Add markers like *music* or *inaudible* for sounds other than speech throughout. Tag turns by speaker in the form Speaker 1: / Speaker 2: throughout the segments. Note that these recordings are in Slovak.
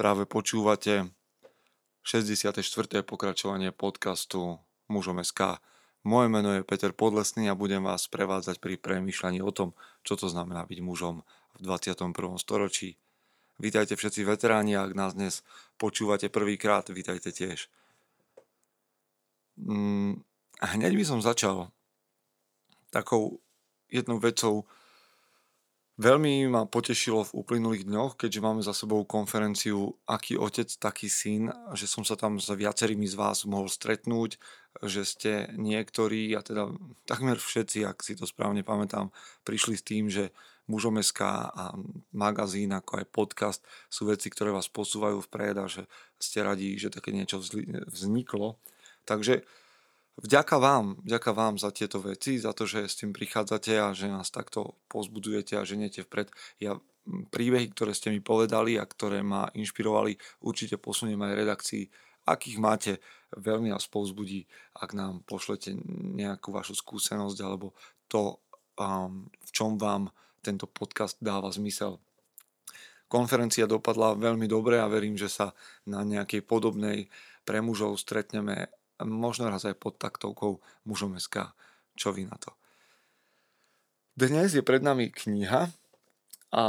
Speaker 1: Práve počúvate 64. pokračovanie podcastu Mužom SK. Moje meno je Peter Podlesný a budem vás prevádzať pri premýšľaní o tom, čo to znamená byť mužom v 21. storočí. Vítajte všetci veteráni, ak nás dnes počúvate prvýkrát, vítajte tiež. Mm, hneď by som začal takou jednou vecou, Veľmi ma potešilo v uplynulých dňoch, keďže máme za sebou konferenciu Aký otec, taký syn, že som sa tam s viacerými z vás mohol stretnúť, že ste niektorí, a teda takmer všetci, ak si to správne pamätám, prišli s tým, že mužom SK a magazín, ako aj podcast sú veci, ktoré vás posúvajú vpred a že ste radi, že také niečo vzniklo. Takže Vďaka vám, vďaka vám za tieto veci, za to, že s tým prichádzate a že nás takto pozbudujete a ženiete vpred. Ja príbehy, ktoré ste mi povedali a ktoré ma inšpirovali, určite posuniem aj redakcii. Ak ich máte, veľmi nás povzbudí, ak nám pošlete nejakú vašu skúsenosť alebo to, um, v čom vám tento podcast dáva zmysel. Konferencia dopadla veľmi dobre a verím, že sa na nejakej podobnej pre mužov stretneme možno raz aj pod taktovkou mužom SK. Čo vy na to? Dnes je pred nami kniha a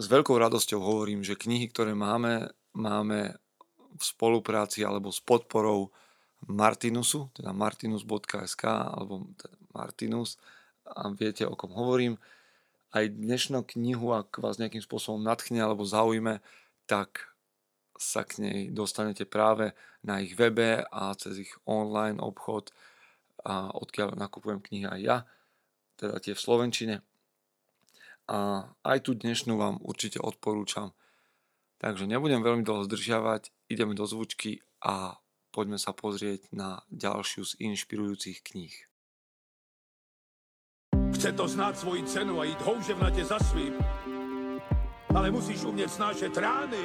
Speaker 1: s veľkou radosťou hovorím, že knihy, ktoré máme, máme v spolupráci alebo s podporou Martinusu, teda martinus.sk alebo teda Martinus a viete, o kom hovorím. Aj dnešnú knihu, ak vás nejakým spôsobom natchne alebo zaujme, tak sa k nej dostanete práve na ich webe a cez ich online obchod, a odkiaľ nakupujem knihy aj ja, teda tie v Slovenčine. A aj tu dnešnú vám určite odporúčam. Takže nebudem veľmi dlho zdržiavať, ideme do zvučky a poďme sa pozrieť na ďalšiu z inšpirujúcich kníh.
Speaker 2: Chce to znáť svoji cenu a ísť houževnate za svým. Ale musíš umieť snášať rány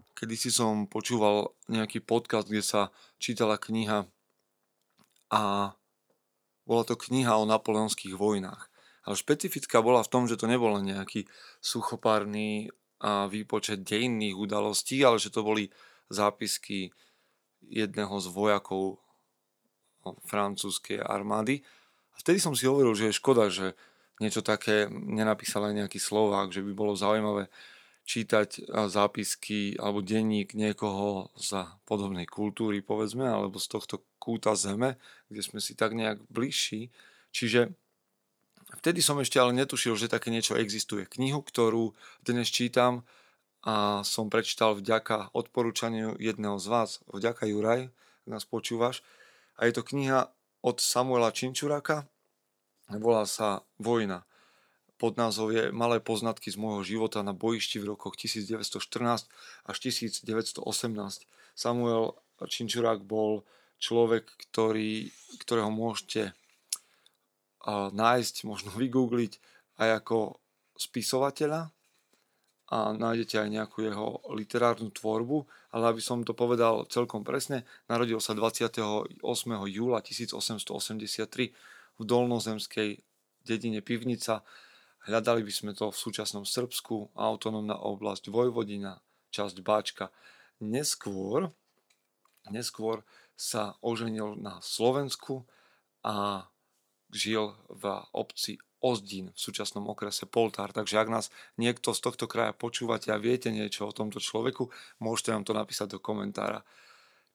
Speaker 1: Kedy si som počúval nejaký podcast, kde sa čítala kniha a bola to kniha o napoleonských vojnách. Ale špecifická bola v tom, že to nebol nejaký suchopárny výpočet dejinných udalostí, ale že to boli zápisky jedného z vojakov francúzskej armády. A vtedy som si hovoril, že je škoda, že niečo také nenapísal aj nejaký Slovák, že by bolo zaujímavé čítať zápisky alebo denník niekoho z podobnej kultúry, povedzme, alebo z tohto kúta zeme, kde sme si tak nejak bližší. Čiže vtedy som ešte ale netušil, že také niečo existuje. Knihu, ktorú dnes čítam a som prečítal vďaka odporúčaniu jedného z vás, vďaka Juraj, ak nás počúvaš. A je to kniha od Samuela Činčuraka, volá sa Vojna pod názov je Malé poznatky z môjho života na bojišti v rokoch 1914 až 1918. Samuel Činčurák bol človek, ktorý, ktorého môžete nájsť, možno vygoogliť aj ako spisovateľa a nájdete aj nejakú jeho literárnu tvorbu, ale aby som to povedal celkom presne, narodil sa 28. júla 1883 v dolnozemskej dedine Pivnica Hľadali by sme to v súčasnom Srbsku, autonómna oblasť Vojvodina, časť Báčka. Neskôr, neskôr sa oženil na Slovensku a žil v obci Ozdín v súčasnom okrese Poltár. Takže ak nás niekto z tohto kraja počúvate a viete niečo o tomto človeku, môžete nám to napísať do komentára.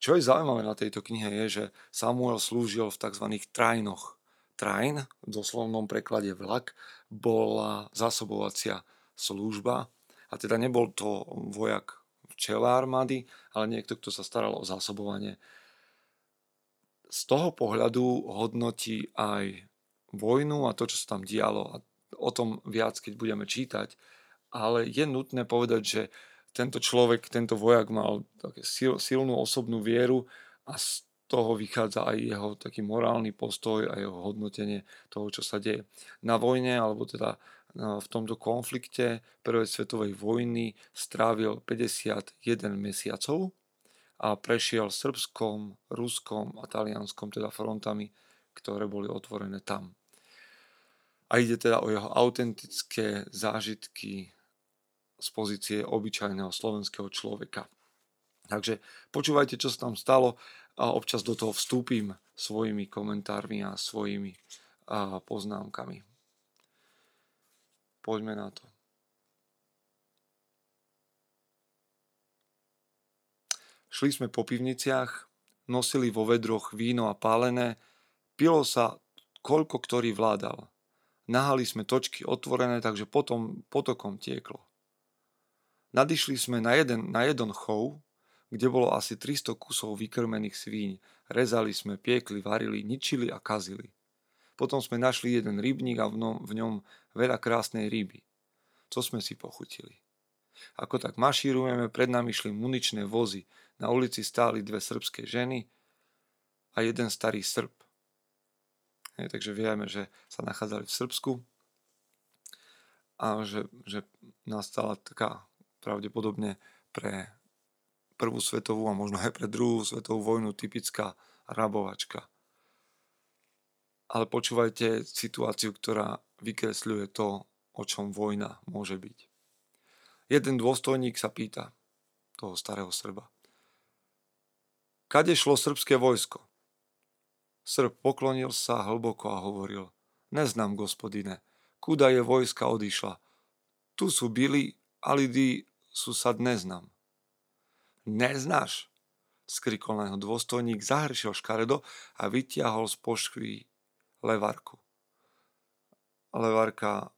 Speaker 1: Čo je zaujímavé na tejto knihe je, že Samuel slúžil v tzv. trajnoch Train, v doslovnom preklade vlak, bola zásobovacia služba. A teda nebol to vojak včela armády, ale niekto, kto sa staral o zásobovanie. Z toho pohľadu hodnotí aj vojnu a to, čo sa tam dialo. A o tom viac, keď budeme čítať, ale je nutné povedať, že tento človek, tento vojak mal také sil, silnú osobnú vieru a toho vychádza aj jeho taký morálny postoj a jeho hodnotenie toho, čo sa deje. Na vojne, alebo teda no, v tomto konflikte Prvej svetovej vojny strávil 51 mesiacov a prešiel srbskom, ruskom a talianskom teda frontami, ktoré boli otvorené tam. A ide teda o jeho autentické zážitky z pozície obyčajného slovenského človeka. Takže počúvajte, čo sa tam stalo a občas do toho vstúpim svojimi komentármi a svojimi poznámkami. Poďme na to. Šli sme po pivniciach, nosili vo vedroch víno a pálené, pilo sa koľko ktorý vládal. Nahali sme točky otvorené, takže potom potokom tieklo. Nadišli sme na jeden, na jeden chov, kde bolo asi 300 kusov vykrmených svíň. Rezali sme, piekli, varili, ničili a kazili. Potom sme našli jeden rybník a v v ňom veľa krásnej ryby. Co sme si pochutili. Ako tak mašírujeme, pred nami šli muničné vozy. Na ulici stáli dve srbské ženy a jeden starý Srb. Hej, takže vieme, že sa nachádzali v Srbsku a že, že nastala taká pravdepodobne pre prvú svetovú a možno aj pre druhú svetovú vojnu typická rabovačka. Ale počúvajte situáciu, ktorá vykresľuje to, o čom vojna môže byť. Jeden dôstojník sa pýta toho starého Srba. Kade šlo srbské vojsko? Srb poklonil sa hlboko a hovoril, neznám, gospodine, kuda je vojska odišla. Tu sú byli, ale susad neznám. Neznáš? skrikol na jeho dôstojník, zahršil škaredo a vytiahol z pošvy levarku. Levarka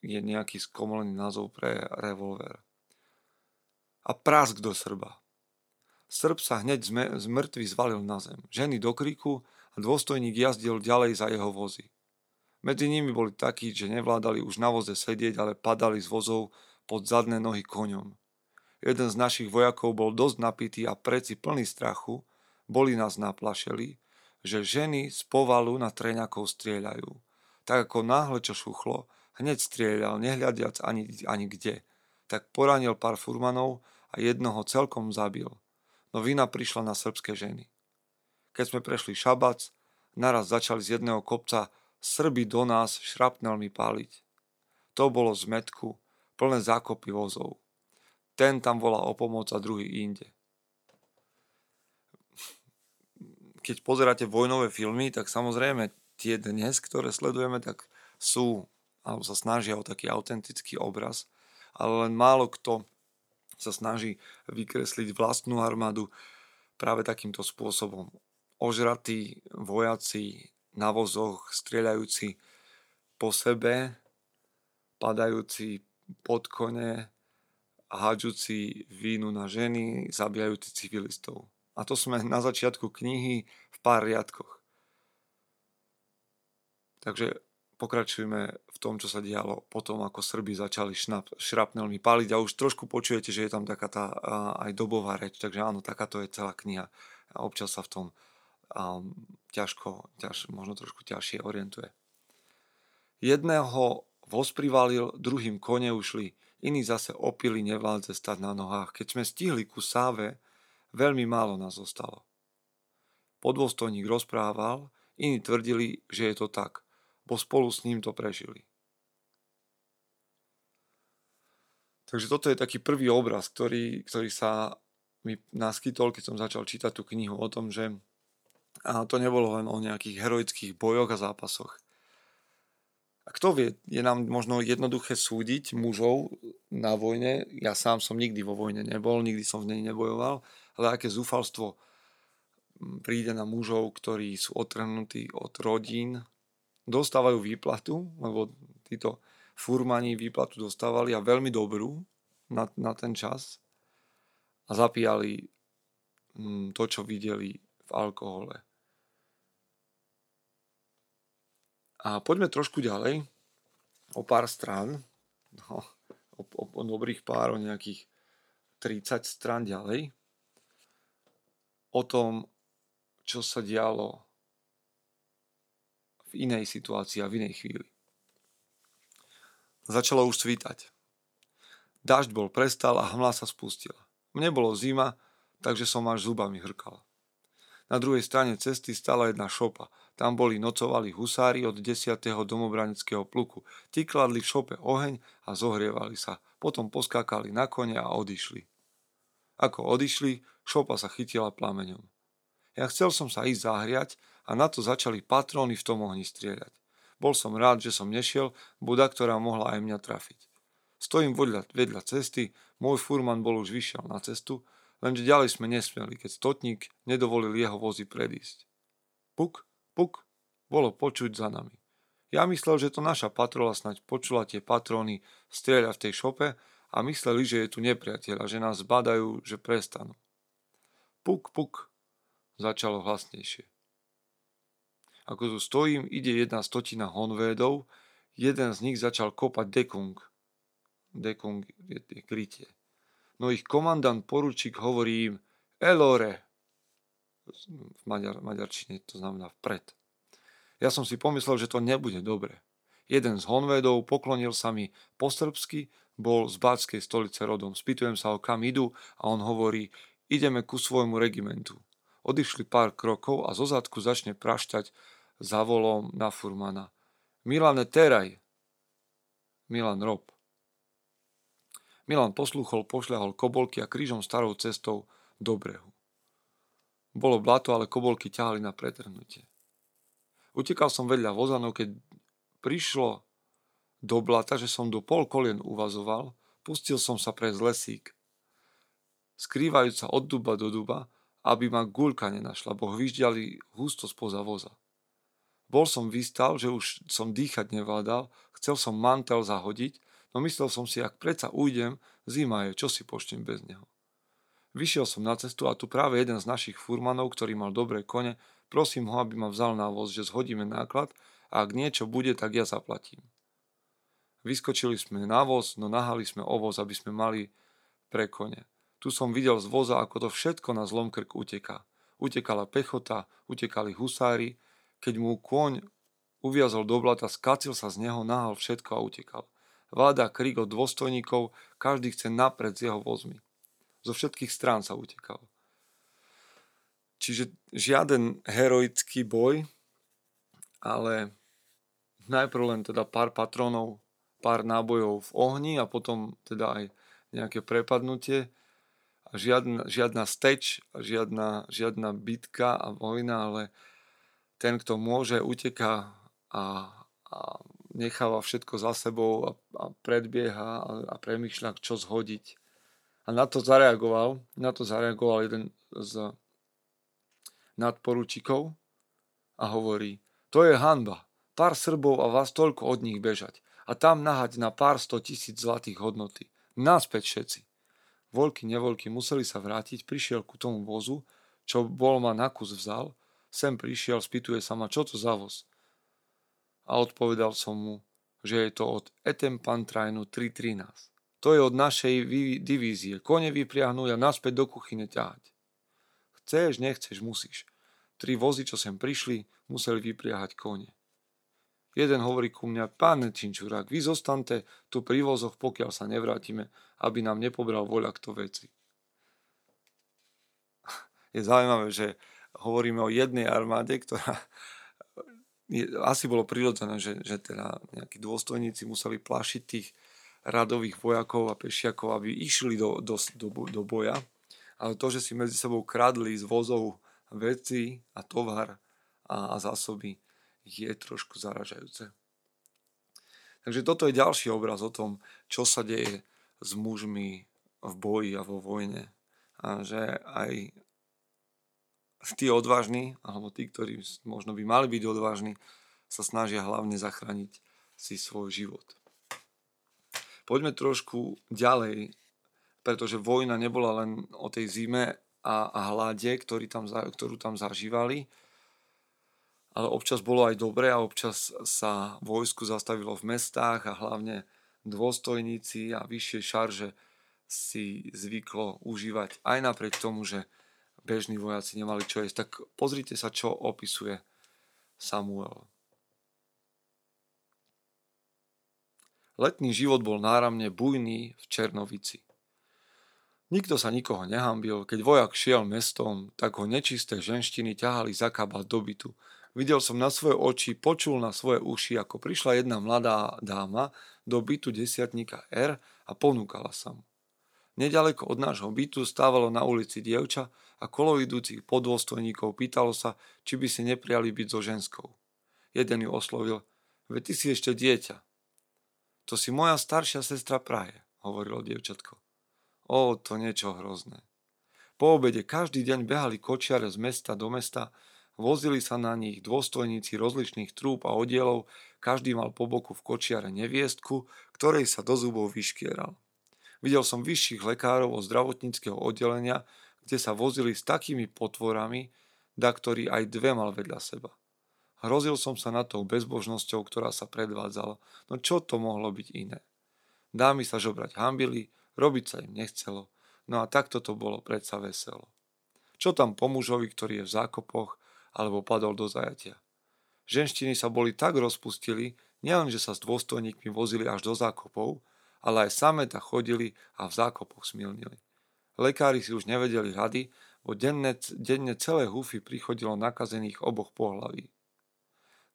Speaker 1: je nejaký skomolený názov pre revolver. A prask do Srba. Srb sa hneď z mŕtvy zvalil na zem. Ženy do kriku a dôstojník jazdil ďalej za jeho vozy. Medzi nimi boli takí, že nevládali už na voze sedieť, ale padali z vozov pod zadné nohy koňom. Jeden z našich vojakov bol dosť napitý a preci plný strachu, boli nás naplašeli, že ženy z povalu na treňakov strieľajú. Tak ako náhle čo šuchlo, hneď strieľal, nehľadiac ani, ani kde. Tak poranil pár furmanov a jednoho celkom zabil. No vina prišla na srbské ženy. Keď sme prešli šabac, naraz začali z jedného kopca Srby do nás šrapnelmi páliť. To bolo z metku, plné zákopy vozov. Ten tam volá o pomoc a druhý inde. Keď pozeráte vojnové filmy, tak samozrejme tie dnes, ktoré sledujeme, tak sú, alebo sa snažia o taký autentický obraz, ale len málo kto sa snaží vykresliť vlastnú armádu práve takýmto spôsobom. Ožratí vojaci na vozoch, strieľajúci po sebe, padajúci pod kone, hádžuci vínu na ženy, zabijajúci civilistov. A to sme na začiatku knihy v pár riadkoch. Takže pokračujeme v tom, čo sa dialo potom, ako Srbi začali šnap, šrapnelmi paliť a už trošku počujete, že je tam taká tá aj dobová reč, takže áno, takáto je celá kniha. A občas sa v tom um, ťažko, ťaž, možno trošku ťažšie orientuje. Jedného vosprivalil, druhým kone ušli, iní zase opili nevládze stať na nohách. Keď sme stihli ku sáve, veľmi málo nás zostalo. Podôstojník rozprával, iní tvrdili, že je to tak, bo spolu s ním to prežili. Takže toto je taký prvý obraz, ktorý, ktorý sa mi naskytol, keď som začal čítať tú knihu o tom, že a to nebolo len o nejakých heroických bojoch a zápasoch. A kto vie, je nám možno jednoduché súdiť mužov na vojne. Ja sám som nikdy vo vojne nebol, nikdy som v nej nebojoval, ale aké zúfalstvo mm, príde na mužov, ktorí sú otrhnutí od rodín, dostávajú výplatu, lebo títo furmani výplatu dostávali a veľmi dobrú na, na ten čas a zapíjali mm, to, čo videli v alkohole. A poďme trošku ďalej, o pár strán, no, o, o, o dobrých pár, o nejakých 30 strán ďalej o tom, čo sa dialo v inej situácii a v inej chvíli. Začalo už svítať. Dažď bol prestal a hmla sa spustila. Mne bolo zima, takže som až zubami hrkal. Na druhej strane cesty stala jedna šopa. Tam boli nocovali husári od 10. domobranického pluku. Tí kladli v šope oheň a zohrievali sa. Potom poskákali na kone a odišli. Ako odišli, šopa sa chytila plameňom. Ja chcel som sa ísť zahriať a na to začali patróny v tom ohni strieľať. Bol som rád, že som nešiel, buda, ktorá mohla aj mňa trafiť. Stojím vedľa, vedľa cesty, môj furman bol už vyšiel na cestu Lenže ďalej sme nesmeli, keď stotník nedovolil jeho vozy predísť. Puk, puk, bolo počuť za nami. Ja myslel, že to naša patrola snať počula tie patróny strieľať v tej šope a mysleli, že je tu nepriateľ a že nás badajú, že prestanú. Puk, puk, začalo hlasnejšie. Ako tu stojím, ide jedna stotina honvédov, jeden z nich začal kopať dekung. Dekung je krytie no ich komandant poručík hovorí im Elore, v maďar, maďarčine to znamená vpred. Ja som si pomyslel, že to nebude dobre. Jeden z honvedov poklonil sa mi po srbsky, bol z báckej stolice rodom. Spýtujem sa ho, kam idú a on hovorí, ideme ku svojmu regimentu. Odišli pár krokov a zo zadku začne prašťať za volom na furmana. Milane Teraj. Milan Rob. Milan poslúchol, pošľahol kobolky a krížom starou cestou do brehu. Bolo blato, ale kobolky ťahali na pretrhnutie. Utekal som vedľa vozanov, keď prišlo do blata, že som do pol kolien uvazoval, pustil som sa pre lesík. Skrývajúc sa od duba do duba, aby ma guľka nenašla, bo hvyžďali husto spoza voza. Bol som vystal, že už som dýchať nevládal, chcel som mantel zahodiť, no myslel som si, ak predsa ujdem, zima je, čo si poštím bez neho. Vyšiel som na cestu a tu práve jeden z našich furmanov, ktorý mal dobré kone, prosím ho, aby ma vzal na voz, že zhodíme náklad a ak niečo bude, tak ja zaplatím. Vyskočili sme na voz, no nahali sme o voz, aby sme mali pre kone. Tu som videl z voza, ako to všetko na zlom krk uteká. Utekala pechota, utekali husári, keď mu kôň uviazol do blata, skacil sa z neho, nahal všetko a utekal. Vláda krik od dôstojníkov, každý chce napred s jeho vozmi. Zo všetkých strán sa utekalo. Čiže žiaden heroický boj, ale najprv len teda pár patronov, pár nábojov v ohni a potom teda aj nejaké prepadnutie a žiadna, žiadna steč, žiadna, žiadna bitka a vojna, ale ten, kto môže, uteká a, a necháva všetko za sebou a, a predbieha a, a premýšľa, čo zhodiť. A na to zareagoval, na to zareagoval jeden z nadporučíkov a hovorí, to je hanba, pár Srbov a vás toľko od nich bežať a tam nahať na pár sto tisíc zlatých hodnoty. Naspäť všetci. Volky, nevolky museli sa vrátiť, prišiel ku tomu vozu, čo bol ma na kus vzal, sem prišiel, spýtuje sa ma, čo to za voz a odpovedal som mu, že je to od Etempantrajnu 313. To je od našej divízie. Kone vypriahnú a naspäť do kuchyne ťahať. Chceš, nechceš, musíš. Tri vozy, čo sem prišli, museli vypriahať kone. Jeden hovorí ku mňa, pán Činčurák, vy zostaňte tu pri vozoch, pokiaľ sa nevrátime, aby nám nepobral voľa kto veci. *laughs* Je zaujímavé, že hovoríme o jednej armáde, ktorá asi bolo prirodzené, že, že teda nejakí dôstojníci museli plašiť tých radových vojakov a pešiakov, aby išli do, do, do, do boja. Ale to, že si medzi sebou kradli z vozov veci a tovar a, a zásoby, je trošku zaražajúce. Takže toto je ďalší obraz o tom, čo sa deje s mužmi v boji a vo vojne. A že aj tí odvážni, alebo tí, ktorí možno by mali byť odvážni, sa snažia hlavne zachrániť si svoj život. Poďme trošku ďalej, pretože vojna nebola len o tej zime a, a hlade, ktorý tam, ktorú tam zažívali, ale občas bolo aj dobre a občas sa vojsku zastavilo v mestách a hlavne dôstojníci a vyššie šarže si zvyklo užívať aj napriek tomu, že bežní vojaci nemali čo jesť. Tak pozrite sa, čo opisuje Samuel. Letný život bol náramne bujný v Černovici. Nikto sa nikoho nehambil, keď vojak šiel mestom, tak ho nečisté ženštiny ťahali za kabát do bytu. Videl som na svoje oči, počul na svoje uši, ako prišla jedna mladá dáma do bytu desiatníka R a ponúkala sa mu. Nedaleko od nášho bytu stávalo na ulici dievča a koloidúcich podôstojníkov pýtalo sa, či by si nepriali byť so ženskou. Jeden ju oslovil, veď ty si ešte dieťa. To si moja staršia sestra praje, hovorilo dievčatko. O, to niečo hrozné. Po obede každý deň behali kočiare z mesta do mesta, vozili sa na nich dôstojníci rozličných trúb a oddielov, každý mal po boku v kočiare neviestku, ktorej sa do zubov vyškieral. Videl som vyšších lekárov od zdravotníckého oddelenia, kde sa vozili s takými potvorami, da ktorý aj dve mal vedľa seba. Hrozil som sa na tou bezbožnosťou, ktorá sa predvádzala. No čo to mohlo byť iné? Dámy sa žobrať hambili, robiť sa im nechcelo. No a takto to bolo predsa veselo. Čo tam po mužovi, ktorý je v zákopoch, alebo padol do zajatia? Ženštiny sa boli tak rozpustili, nielen, že sa s dôstojníkmi vozili až do zákopov, ale aj sameta chodili a v zákopoch smilnili. Lekári si už nevedeli rady, bo denne, denne celé húfy prichodilo nakazených oboch pohlaví.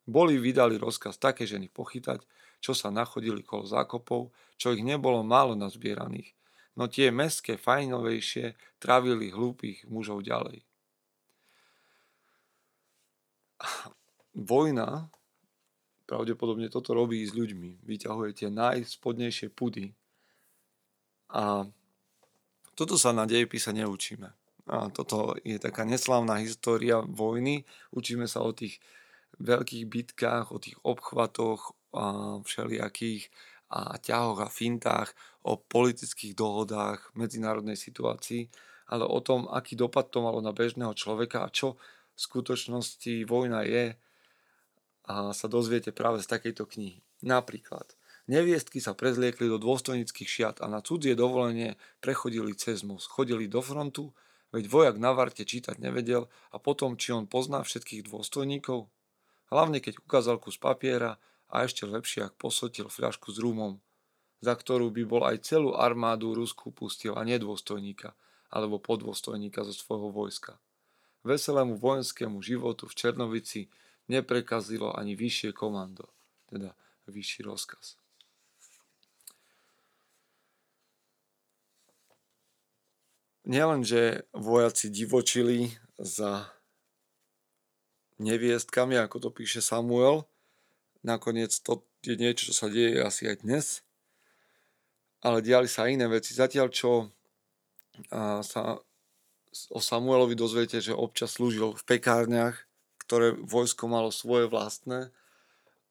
Speaker 1: Boli vydali rozkaz také ženy pochytať, čo sa nachodili kolo zákopov, čo ich nebolo málo nazbieraných, no tie mestské fajnovejšie travili hlúpých mužov ďalej. Vojna pravdepodobne toto robí s ľuďmi. Vyťahuje tie najspodnejšie pudy. A toto sa na dejepise neučíme. A toto je taká neslávna história vojny. Učíme sa o tých veľkých bitkách, o tých obchvatoch a všelijakých a ťahoch a fintách, o politických dohodách, medzinárodnej situácii, ale o tom, aký dopad to malo na bežného človeka a čo v skutočnosti vojna je, a sa dozviete práve z takejto knihy. Napríklad, neviestky sa prezliekli do dôstojnických šiat a na cudzie dovolenie prechodili cez most, chodili do frontu, veď vojak na varte čítať nevedel a potom, či on pozná všetkých dôstojníkov? Hlavne keď ukázal kus papiera a ešte lepšie, ak posotil fľašku s rumom, za ktorú by bol aj celú armádu Rusku pustil a nedôstojníka alebo podôstojníka zo svojho vojska. Veselému vojenskému životu v Černovici neprekazilo ani vyššie komando, teda vyšší rozkaz. Nielen, že vojaci divočili za neviestkami, ako to píše Samuel, nakoniec to je niečo, čo sa deje asi aj dnes, ale diali sa iné veci. Zatiaľ, čo sa o Samuelovi dozviete, že občas slúžil v pekárniach, ktoré vojsko malo svoje vlastné,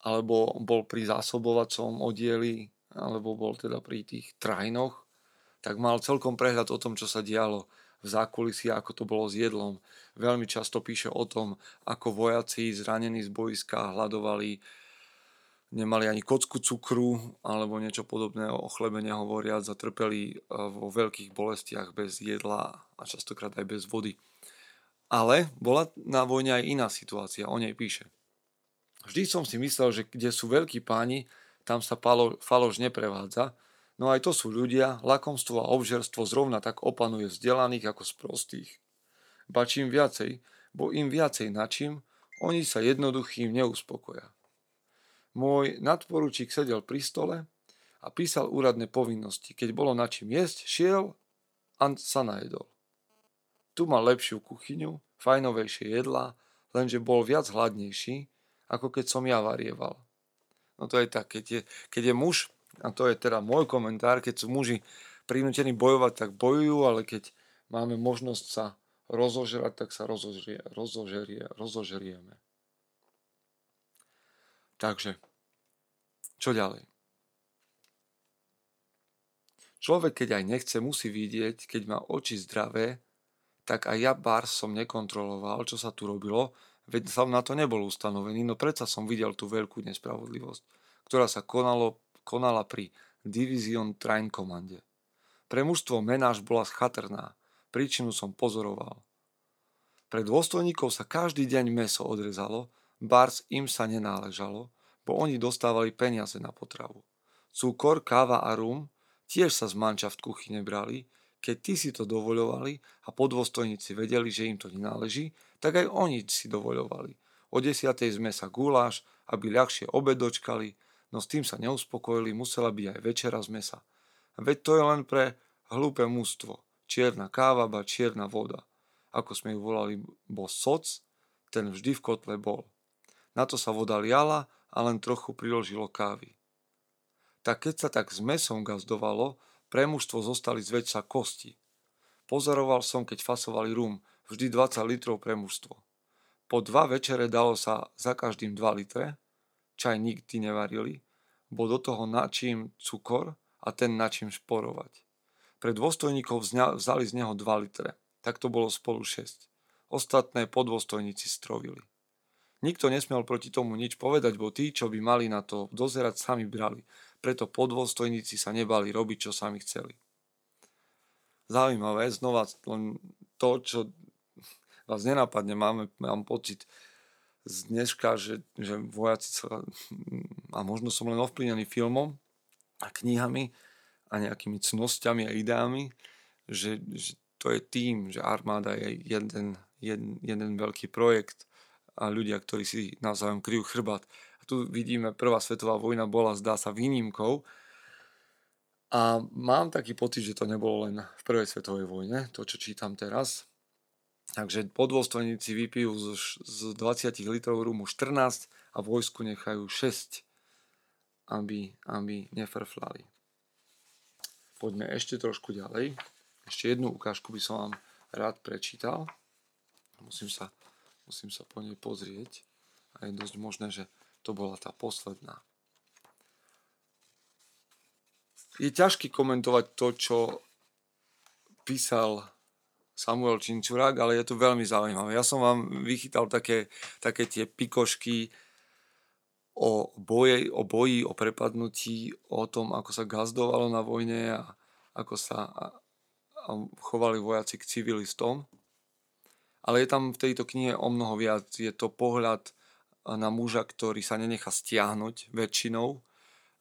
Speaker 1: alebo bol pri zásobovacom oddieli, alebo bol teda pri tých trajnoch, tak mal celkom prehľad o tom, čo sa dialo v zákulisí, ako to bolo s jedlom. Veľmi často píše o tom, ako vojaci zranení z boiska hľadovali, nemali ani kocku cukru alebo niečo podobné o chlebene hovoriac, zatrpeli eh, vo veľkých bolestiach bez jedla a častokrát aj bez vody. Ale bola na vojne aj iná situácia, o nej píše. Vždy som si myslel, že kde sú veľkí páni, tam sa falož neprevádza, no aj to sú ľudia, lakomstvo a obžerstvo zrovna tak opanuje vzdelaných ako sprostých. Ba čím viacej, bo im viacej načím, oni sa jednoduchým neuspokoja. Môj nadporučík sedel pri stole a písal úradné povinnosti. Keď bolo na čím jesť, šiel a sa najedol. Tu mal lepšiu kuchyňu, fajnovejšie jedlá, lenže bol viac hladnejší, ako keď som ja varieval. No to je tak, keď je, keď je muž, a to je teda môj komentár, keď sú muži prinútení bojovať, tak bojujú, ale keď máme možnosť sa rozožrať, tak sa rozožrie, rozožerie, rozožerieme. Takže, čo ďalej? Človek, keď aj nechce, musí vidieť, keď má oči zdravé, tak aj ja bar som nekontroloval, čo sa tu robilo, veď som na to nebol ustanovený, no predsa som videl tú veľkú nespravodlivosť, ktorá sa konalo, konala pri Division Train komande. Pre mužstvo menáž bola schatrná. Príčinu som pozoroval. Pre dôstojníkov sa každý deň meso odrezalo, bars im sa nenáležalo, bo oni dostávali peniaze na potravu. Cukor, káva a rum tiež sa z manča v kuchyne brali, keď tí si to dovoľovali a podôstojníci vedeli, že im to nenáleží, tak aj oni si dovoľovali. O desiatej sme sa guláš, aby ľahšie obed dočkali, no s tým sa neuspokojili, musela byť aj večera z mesa. Veď to je len pre hlúpe mústvo. Čierna káva, ba čierna voda. Ako sme ju volali, bo soc, ten vždy v kotle bol. Na to sa voda liala a len trochu priložilo kávy. Tak keď sa tak s mesom gazdovalo, pre mužstvo zostali zväčša kosti. Pozoroval som, keď fasovali rum, vždy 20 litrov pre mužstvo. Po dva večere dalo sa za každým 2 litre, čaj nikdy nevarili, bo do toho načím cukor a ten načím šporovať. Pre dôstojníkov vzali z neho 2 litre, tak to bolo spolu 6. Ostatné podôstojníci strovili. Nikto nesmel proti tomu nič povedať, bo tí, čo by mali na to dozerať, sami brali. Preto podôstojníci sa nebali robiť, čo sami chceli. Zaujímavé, znova len to, čo vás nenapadne, máme, mám pocit z dneška, že, že vojaci sa, a možno som len ovplyvnený filmom a knihami a nejakými cnosťami a ideami, že, že to je tým, že armáda je jeden, jeden, jeden veľký projekt a ľudia, ktorí si navzájom kryjú chrbát. A tu vidíme, prvá svetová vojna bola, zdá sa, výnimkou. A mám taký pocit, že to nebolo len v prvej svetovej vojne, to, čo čítam teraz. Takže podôstojníci vypijú z, z 20 litrov rumu 14 a vojsku nechajú 6, aby, aby nefrflali. Poďme ešte trošku ďalej. Ešte jednu ukážku by som vám rád prečítal. Musím sa Musím sa po nej pozrieť a je dosť možné, že to bola tá posledná. Je ťažké komentovať to, čo písal Samuel Činčurák, ale je to veľmi zaujímavé. Ja som vám vychytal také, také tie pikošky o, boji, o boji, o prepadnutí, o tom, ako sa gazdovalo na vojne a ako sa a, a chovali vojaci k civilistom ale je tam v tejto knihe o mnoho viac. Je to pohľad na muža, ktorý sa nenechá stiahnuť väčšinou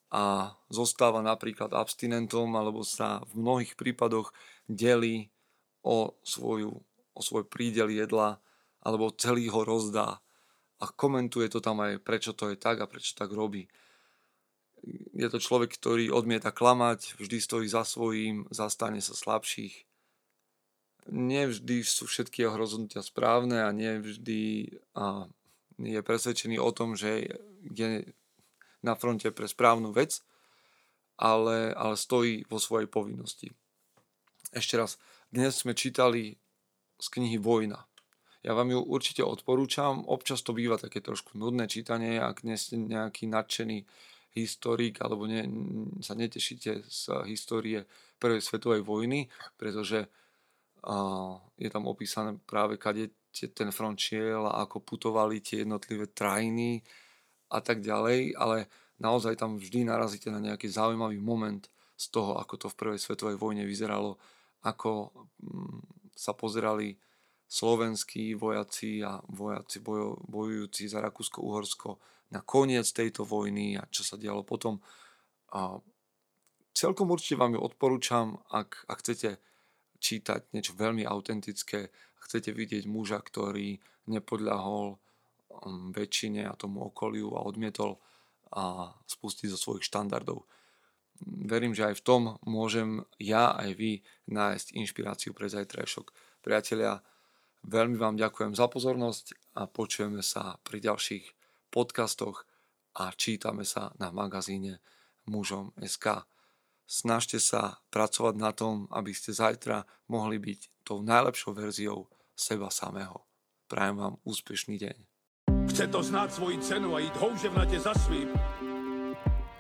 Speaker 1: a zostáva napríklad abstinentom alebo sa v mnohých prípadoch delí o, svoju, o svoj prídel jedla alebo celý ho rozdá a komentuje to tam aj prečo to je tak a prečo tak robí. Je to človek, ktorý odmieta klamať, vždy stojí za svojím, zastane sa slabších nevždy sú všetky jeho rozhodnutia správne a nevždy a je presvedčený o tom, že je na fronte pre správnu vec, ale, ale stojí vo svojej povinnosti. Ešte raz, dnes sme čítali z knihy Vojna. Ja vám ju určite odporúčam, občas to býva také trošku nudné čítanie, ak nie ste nejaký nadšený historik alebo ne, sa netešíte z histórie Prvej svetovej vojny, pretože a je tam opísané práve, kade ten front šiel a ako putovali tie jednotlivé trajiny a tak ďalej, ale naozaj tam vždy narazíte na nejaký zaujímavý moment z toho, ako to v prvej svetovej vojne vyzeralo, ako mm, sa pozerali slovenskí vojaci a vojaci bojujúci za Rakúsko-Uhorsko na koniec tejto vojny a čo sa dialo potom. A celkom určite vám ju odporúčam, ak, ak chcete čítať niečo veľmi autentické chcete vidieť muža, ktorý nepodľahol um, väčšine a tomu okoliu a odmietol a spustiť zo svojich štandardov. Verím, že aj v tom môžem ja aj vy nájsť inšpiráciu pre zajtrajšok. Priatelia, veľmi vám ďakujem za pozornosť a počujeme sa pri ďalších podcastoch a čítame sa na magazíne mužom.sk. Snažte sa pracovať na tom, aby ste zajtra mohli byť tou najlepšou verziou seba samého. Prajem vám úspešný deň.
Speaker 2: Chce to znáť svoji cenu a ísť houževnate za svým.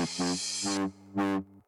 Speaker 3: Mm-hmm.